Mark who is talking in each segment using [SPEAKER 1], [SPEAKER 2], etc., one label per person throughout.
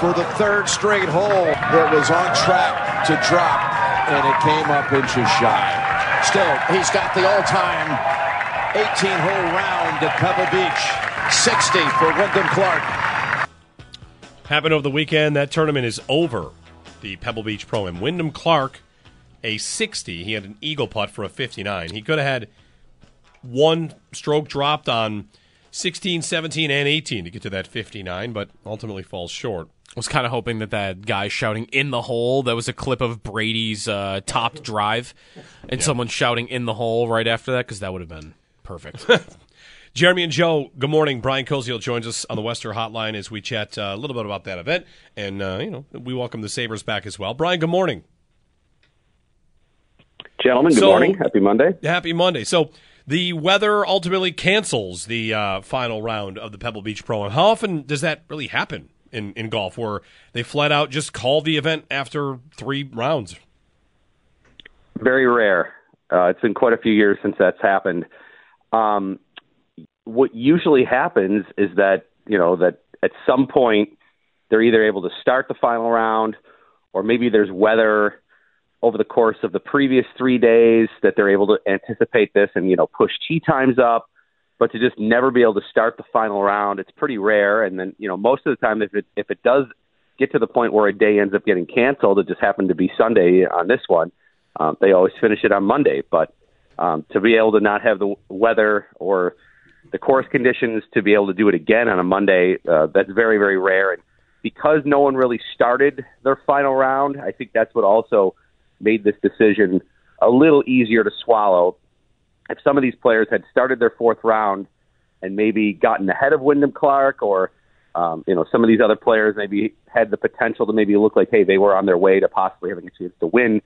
[SPEAKER 1] For the third straight hole. It was on track to drop, and it came up inches shy. Still, he's got the all-time 18-hole round at Pebble Beach. 60 for Wyndham Clark.
[SPEAKER 2] Happened over the weekend. That tournament is over. The Pebble Beach Pro and Wyndham Clark, a 60. He had an eagle putt for a 59. He could have had one stroke dropped on 16, 17, and 18 to get to that 59, but ultimately falls short.
[SPEAKER 3] I was kind of hoping that that guy shouting in the hole that was a clip of brady's uh, topped drive and someone shouting in the hole right after that because that would have been perfect
[SPEAKER 2] Jeremy and Joe, good morning. Brian Koziol joins us on the Western Hotline as we chat uh, a little bit about that event, and uh, you know we welcome the Sabres back as well. Brian, good morning.
[SPEAKER 4] Gentlemen, good
[SPEAKER 2] So-
[SPEAKER 4] morning. Happy Monday.
[SPEAKER 2] Happy Monday. So the weather ultimately cancels the uh, final round of the Pebble Beach Pro. And how often does that really happen in, in golf, where they flat out just call the event after three rounds?
[SPEAKER 4] Very rare. Uh, it's been quite a few years since that's happened. Um, what usually happens is that you know that at some point they're either able to start the final round, or maybe there's weather over the course of the previous three days that they're able to anticipate this and you know push tee times up. But to just never be able to start the final round, it's pretty rare. And then you know most of the time, if it if it does get to the point where a day ends up getting canceled, it just happened to be Sunday on this one. Um, they always finish it on Monday, but um, to be able to not have the weather or the course conditions to be able to do it again on a Monday, uh, that's very, very rare. And because no one really started their final round, I think that's what also made this decision a little easier to swallow. If some of these players had started their fourth round and maybe gotten ahead of Wyndham Clark or um, you know, some of these other players maybe had the potential to maybe look like, hey, they were on their way to possibly having a chance to win.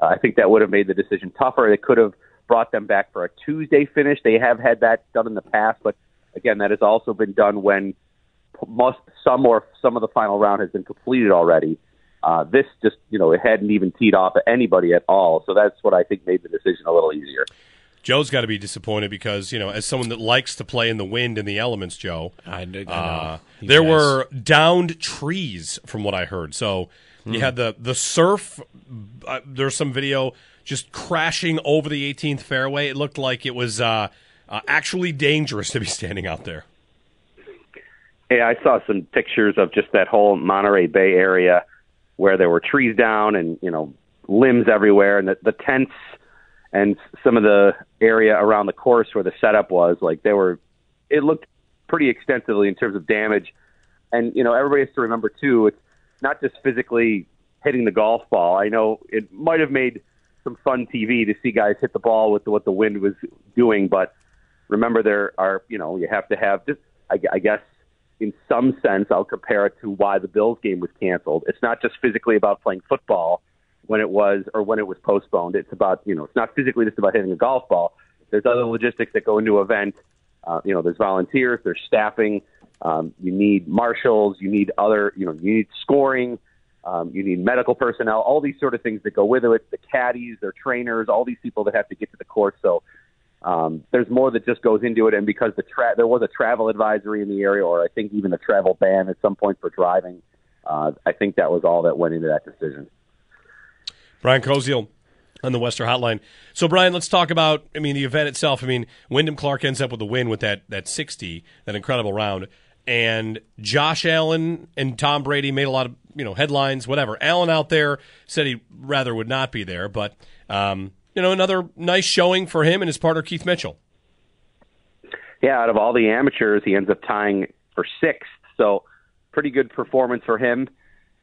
[SPEAKER 4] Uh, I think that would have made the decision tougher. It could have brought them back for a Tuesday finish. They have had that done in the past, but again, that has also been done when most some or some of the final round has been completed already. Uh, this just, you know, it hadn't even teed off at anybody at all. So that's what I think made the decision a little easier.
[SPEAKER 2] Joe's got to be disappointed because you know, as someone that likes to play in the wind and the elements, Joe,
[SPEAKER 3] I, I know.
[SPEAKER 2] uh, there
[SPEAKER 3] guys.
[SPEAKER 2] were downed trees from what I heard. So
[SPEAKER 3] Hmm.
[SPEAKER 2] you had the the surf. Uh, there's some video just crashing over the 18th fairway. It looked like it was uh, uh, actually dangerous to be standing out there.
[SPEAKER 4] Yeah, I saw some pictures of just that whole Monterey Bay area where there were trees down and you know limbs everywhere, and the, the tents and some of the area around the course where the setup was like they were. It looked pretty extensively in terms of damage, and you know everybody has to remember too. It's not just physically hitting the golf ball. I know it might have made some fun TV to see guys hit the ball with what the wind was doing, but remember there are you know you have to have just I, I guess in some sense I'll compare it to why the Bills game was canceled. It's not just physically about playing football when it was or when it was postponed. It's about you know it's not physically just about hitting a golf ball. There's other logistics that go into event. Uh, you know there's volunteers, there's staffing. Um, you need marshals. You need other you know you need scoring. Um, you need medical personnel, all these sort of things that go with it. The caddies, their trainers, all these people that have to get to the course. So um, there's more that just goes into it. And because the tra- there was a travel advisory in the area, or I think even a travel ban at some point for driving, uh, I think that was all that went into that decision.
[SPEAKER 2] Brian Koziol on the Western Hotline. So, Brian, let's talk about. I mean, the event itself. I mean, Wyndham Clark ends up with the win with that that sixty, that incredible round, and Josh Allen and Tom Brady made a lot of you know headlines. Whatever. Allen out there said he rather would not be there, but um, you know, another nice showing for him and his partner Keith Mitchell.
[SPEAKER 4] Yeah, out of all the amateurs, he ends up tying for sixth. So, pretty good performance for him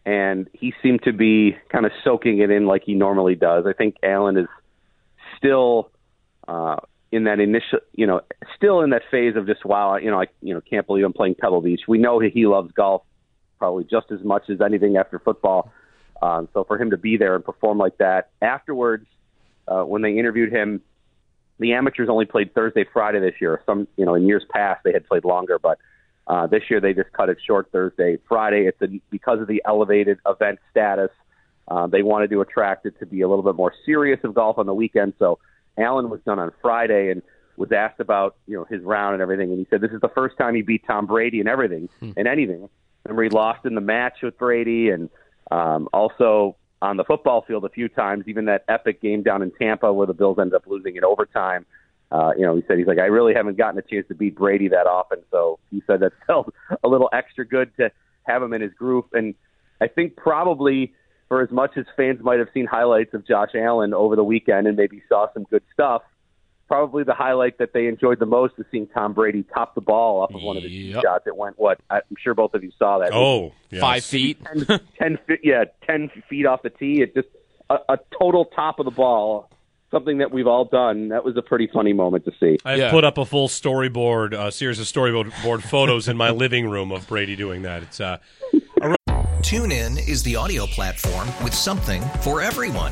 [SPEAKER 4] and he seemed to be kind of soaking it in like he normally does. I think Allen is still uh, in that initial, you know, still in that phase of just wow, you know, I you know can't believe I'm playing Pebble Beach. We know he loves golf probably just as much as anything after football. Um, so for him to be there and perform like that afterwards, uh, when they interviewed him, the amateurs only played Thursday, Friday this year. Some, you know, in years past they had played longer, but uh, this year they just cut it short Thursday, Friday. It's a, because of the elevated event status. Uh, they wanted to attract it to be a little bit more serious of golf on the weekend. So Allen was done on Friday and was asked about you know his round and everything, and he said this is the first time he beat Tom Brady and everything hmm. and anything. Remember he lost in the match with Brady, and um, also on the football field a few times. Even that epic game down in Tampa where the Bills ended up losing in overtime uh, you know, he said he's like, I really haven't gotten a chance to beat Brady that often, so he said that felt a little extra good to have him in his group. And I think probably for as much as fans might have seen highlights of Josh Allen over the weekend and maybe saw some good stuff, probably the highlight that they enjoyed the most is seeing Tom Brady top the ball off of one of his yep. shots. It went what I'm sure both of you saw that.
[SPEAKER 2] Oh,
[SPEAKER 3] yes. five feet,
[SPEAKER 4] 10, 10 feet, yeah, ten feet off the tee. It just a, a total top of the ball something that we've all done. That was a pretty funny moment to see.
[SPEAKER 2] I've yeah. put up a full storyboard, a uh, series of storyboard photos in my living room of Brady doing that. It's uh,
[SPEAKER 5] a... TuneIn is the audio platform with something for everyone.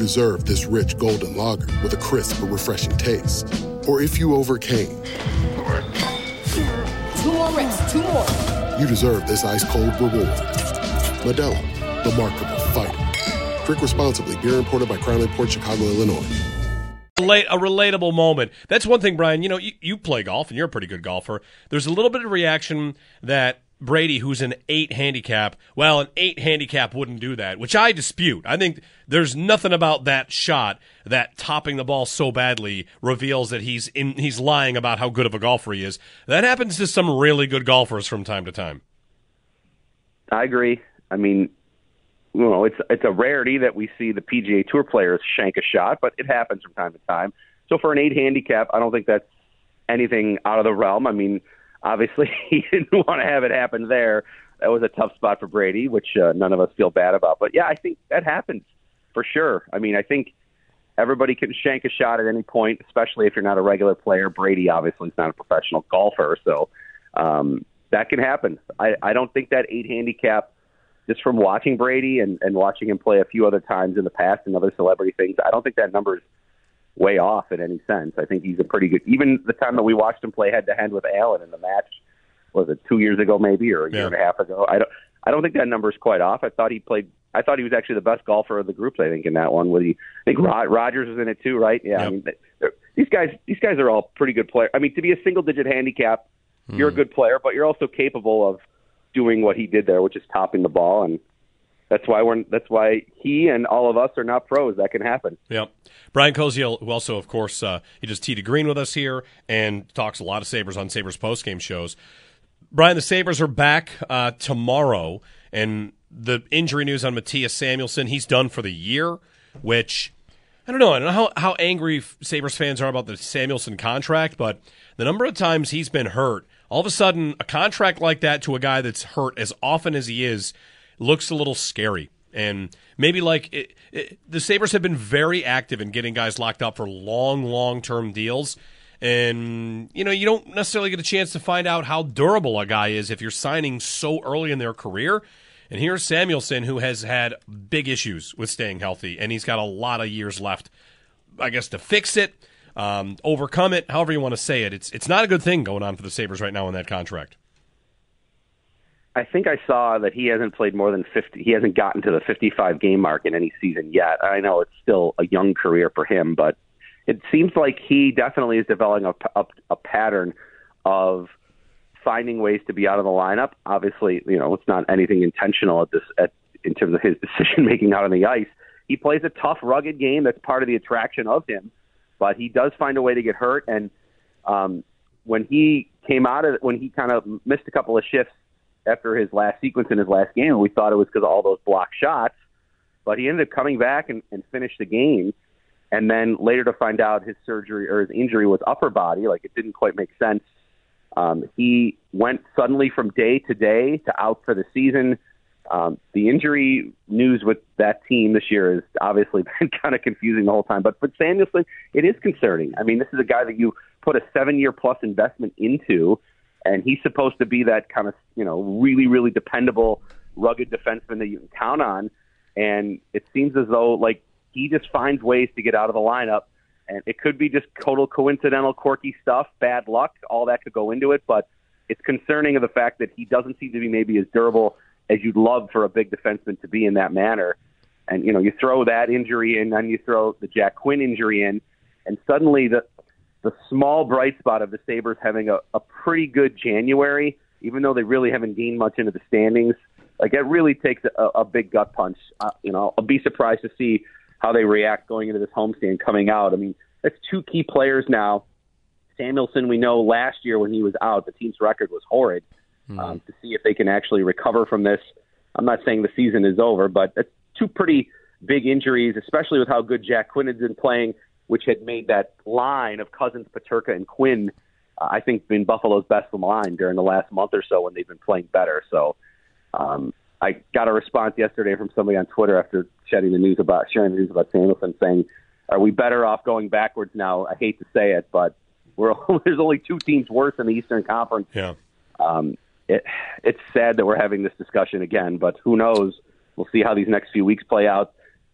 [SPEAKER 6] deserve this rich golden lager with a crisp but refreshing taste. Or if you overcame.
[SPEAKER 7] Two more reps, two more.
[SPEAKER 6] You deserve this ice cold reward. Modelo, the Markable Fighter. Drink responsibly. Beer imported by Crown Port Chicago, Illinois.
[SPEAKER 2] A relatable moment. That's one thing, Brian. You know, you, you play golf and you're a pretty good golfer. There's a little bit of reaction that Brady, who's an eight handicap, well, an eight handicap wouldn't do that, which I dispute. I think there's nothing about that shot that topping the ball so badly reveals that he's in, he's lying about how good of a golfer he is. That happens to some really good golfers from time to time.
[SPEAKER 4] I agree. I mean, you know, it's it's a rarity that we see the PGA Tour players shank a shot, but it happens from time to time. So for an eight handicap, I don't think that's anything out of the realm. I mean obviously he didn't want to have it happen there. That was a tough spot for Brady, which uh, none of us feel bad about. But yeah, I think that happens for sure. I mean, I think everybody can shank a shot at any point, especially if you're not a regular player. Brady obviously is not a professional golfer, so um, that can happen. I, I don't think that eight handicap, just from watching Brady and, and watching him play a few other times in the past and other celebrity things, I don't think that number is way off in any sense. I think he's a pretty good. Even the time that we watched him play head to head with Allen in the match, was it two years ago maybe or a year yeah. and a half ago? I don't. I don't think that number is quite off. I thought he played. I thought he was actually the best golfer of the groups. I think in that one. With he, I think Rod, Rodgers was in it too, right? Yeah. Yep. I mean, these guys. These guys are all pretty good players. I mean, to be a single digit handicap, you're a hmm. good player, but you're also capable of doing what he did there, which is topping the ball. And that's why we're that's why he and all of us are not pros. That can happen.
[SPEAKER 2] Yep. Brian Koziol, who also, of course, uh, he does Tee to Green with us here and talks a lot of Sabres on Sabres postgame shows. Brian, the Sabres are back uh, tomorrow, and the injury news on Mattias Samuelsson, he's done for the year, which I don't know. I don't know how, how angry Sabres fans are about the Samuelsson contract, but the number of times he's been hurt, all of a sudden, a contract like that to a guy that's hurt as often as he is looks a little scary. And maybe like it, it, the Sabres have been very active in getting guys locked up for long, long term deals. And, you know, you don't necessarily get a chance to find out how durable a guy is if you're signing so early in their career. And here's Samuelsson, who has had big issues with staying healthy, and he's got a lot of years left, I guess, to fix it, um, overcome it, however you want to say it. It's it's not a good thing going on for the Sabres right now in that contract.
[SPEAKER 4] I think I saw that he hasn't played more than 50. He hasn't gotten to the 55 game mark in any season yet. I know it's still a young career for him, but it seems like he definitely is developing a, a, a pattern of finding ways to be out of the lineup. Obviously, you know, it's not anything intentional at this at, in terms of his decision making out on the ice. He plays a tough, rugged game. That's part of the attraction of him. But he does find a way to get hurt. And um, when he came out of when he kind of missed a couple of shifts after his last sequence in his last game, we thought it was because of all those block shots. But he ended up coming back and, and finished the game. And then later to find out his surgery or his injury was upper body, like it didn't quite make sense. Um, he went suddenly from day to day to out for the season. Um, the injury news with that team this year has obviously been kind of confusing the whole time. But for Samuelsson, it is concerning. I mean, this is a guy that you put a seven-year plus investment into, and he's supposed to be that kind of you know really really dependable, rugged defenseman that you can count on. And it seems as though like he just finds ways to get out of the lineup. And it could be just total coincidental, quirky stuff, bad luck. All that could go into it, but it's concerning of the fact that he doesn't seem to be maybe as durable as you'd love for a big defenseman to be in that manner. And you know, you throw that injury in, then you throw the Jack Quinn injury in, and suddenly the the small bright spot of the Sabres having a, a pretty good January, even though they really haven't gained much into the standings. Like it really takes a, a big gut punch. Uh, you know, I'll be surprised to see how they react going into this homestand coming out. I mean, that's two key players now. Samuelsson, we know last year when he was out, the team's record was horrid. Mm-hmm. Um, to see if they can actually recover from this. I'm not saying the season is over, but it's two pretty big injuries, especially with how good Jack Quinn has been playing, which had made that line of Cozens, Peterka, and Quinn, uh, I think, been Buffalo's best line during the last month or so when they've been playing better. So um, I got a response yesterday from somebody on Twitter after sharing the news about sharing the news about Samuelsson saying, "Are we better off going backwards now?" I hate to say it, but we're there's only two teams worse in the Eastern Conference.
[SPEAKER 2] Yeah.
[SPEAKER 4] Um, it, it's sad that we're having this discussion again, but who knows? We'll see how these next few weeks play out.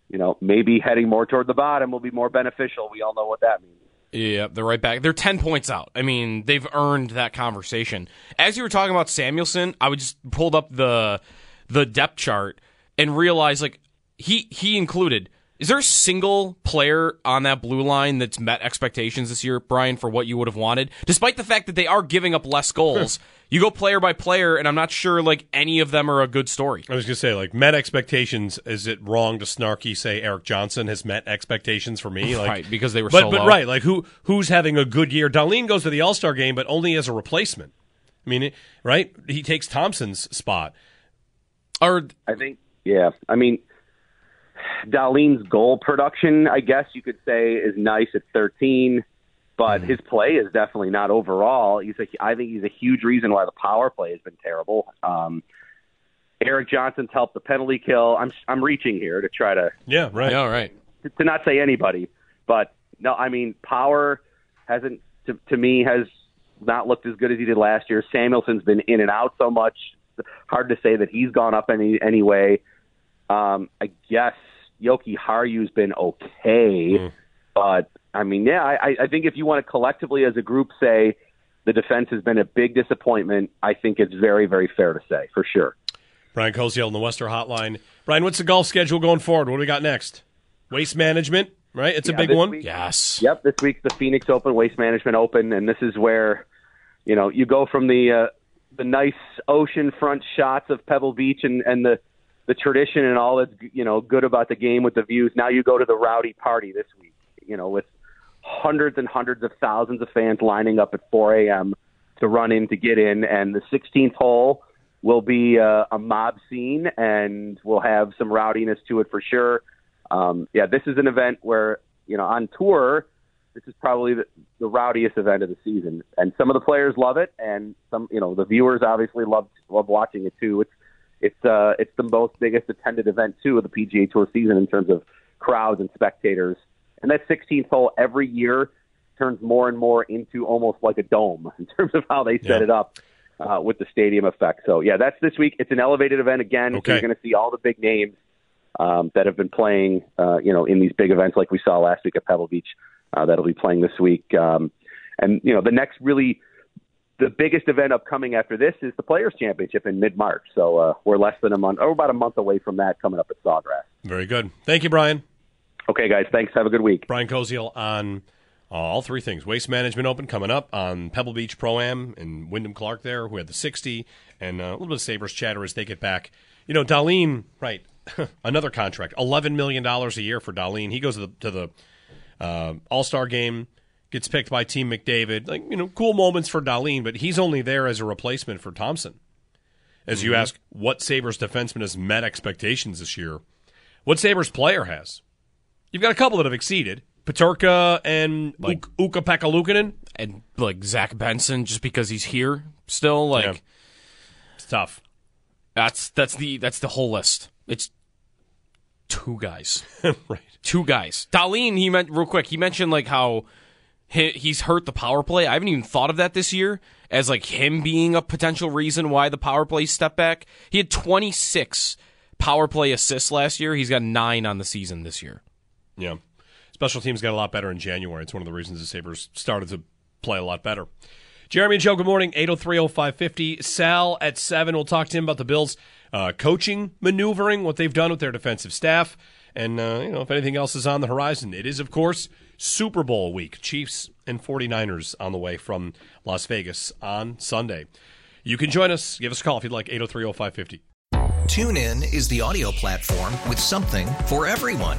[SPEAKER 4] You know, maybe heading more toward the bottom will be more beneficial. We all know what that means.
[SPEAKER 3] Yeah, they're right back. They're 10 points out. I mean, they've earned that conversation. As you were talking about Samuelsson, I would just pulled up the the depth chart and realized like he he included is there a single player on that blue line that's met expectations this year, Brian, for what you would have wanted? Despite the fact that they are giving up less goals, you go player by player, and I'm not sure like any of them are a good story.
[SPEAKER 2] I was gonna say like met expectations. Is it wrong to snarky say Erik Johnson has met expectations for me? Like,
[SPEAKER 3] right, because they were
[SPEAKER 2] but
[SPEAKER 3] so
[SPEAKER 2] but
[SPEAKER 3] low.
[SPEAKER 2] right like who who's having a good year? Dahlin goes to the All Star game, but only as a replacement. I mean, right? He takes Thompson's spot.
[SPEAKER 3] Or
[SPEAKER 4] I think, yeah. I mean, Dahlin's goal production, I guess you could say, is nice at 13, but his play is definitely not overall. He's a, I think he's a huge reason why the power play has been terrible. Um, Erik Johnson's helped the penalty kill. I'm I'm reaching here to try to
[SPEAKER 2] Yeah, right.
[SPEAKER 3] Yeah, right.
[SPEAKER 4] to, to not say anybody, but no, I mean power hasn't to, to me has not looked as good as he did last year. Samuelsson's been in and out so much. Hard to say that he's gone up any anyway. Um, I guess Jokiharju's been okay, but I mean, yeah, I, I think if you want to collectively as a group say the defense has been a big disappointment, I think it's very, very fair to say for sure.
[SPEAKER 2] Brian Koziol on the Western Hotline. Brian, what's the golf schedule going forward? What do we got next? Waste management, right? It's a big one.
[SPEAKER 4] week-
[SPEAKER 3] Yes.
[SPEAKER 4] Yep, this week's the Phoenix Open, Waste Management Open, and this is where you know you go from the uh, the nice ocean front shots of Pebble Beach and and the the tradition and all that's you know good about the game with the views. Now you go to the rowdy party this week, you know, with hundreds and hundreds of thousands of fans lining up at 4 a.m. to run in to get in, and the 16th hole will be uh, a mob scene, and we'll have some rowdiness to it for sure. Um, yeah, this is an event where you know on tour. This is probably the, the rowdiest event of the season, and some of the players love it, and some, you know, the viewers obviously love love watching it too. It's it's uh, it's the most biggest attended event too of the PGA Tour season in terms of crowds and spectators. And that 16th hole every year turns more and more into almost like a dome in terms of how they set
[SPEAKER 2] Yeah.
[SPEAKER 4] it up uh, with the stadium effect. So yeah, that's this week. It's an elevated event again. So you're going to see all the big names um, that have been playing, uh, you know, in these big events like we saw last week at Pebble Beach. Uh, that'll be playing this week. Um, and you know, the next really the biggest event upcoming after this is the Players Championship in mid March. So uh, we're less than a month, or about a month away from that coming up at Sawgrass.
[SPEAKER 2] Very good. Thank you, Brian.
[SPEAKER 4] Okay, guys. Thanks. Have a good week.
[SPEAKER 2] Brian Koziol on uh, all three things. Waste Management Open coming up on Pebble Beach Pro Am and Wyndham Clark there, who had the 60, and uh, a little bit of Sabres chatter as they get back. You know, Dahlin, right, another contract, $11 million a year for Dahlin. He goes to the, to the uh, All Star game, gets picked by Team McDavid. Like, you know, cool moments for Dahlin, but he's only there as a replacement for Thompson. As you
[SPEAKER 8] Mhm.
[SPEAKER 2] ask, what Sabres defenseman has met expectations this year? What Sabres player has? You've got a couple that have exceeded. Peterka and like, Ukko-Pekka Luukkonen.
[SPEAKER 3] And like Zach Benson, just because he's here still, like
[SPEAKER 2] Yeah. It's tough.
[SPEAKER 3] That's that's the that's the whole list. It's two guys,
[SPEAKER 2] right?
[SPEAKER 3] Two guys. Dahlin, he meant real quick. He mentioned like how he, he's hurt the power play. I haven't even thought of that this year as like him being a potential reason why the power play stepped back. He had 26 power play assists last year. He's got nine on the season this year.
[SPEAKER 2] Yeah. Special teams got a lot better in January. It's one of the reasons the Sabres started to play a lot better. Jeremy and Joe, good morning. 8030550. Sal at 7. We'll talk to him about the Bills' uh, coaching, maneuvering, what they've done with their defensive staff, and uh, you know if anything else is on the horizon. It is, of course, Super Bowl week. Chiefs and 49ers on the way from Las Vegas on Sunday. You can join us. Give us a call if you'd like. 8030550.
[SPEAKER 5] TuneIn is the audio platform with something for everyone.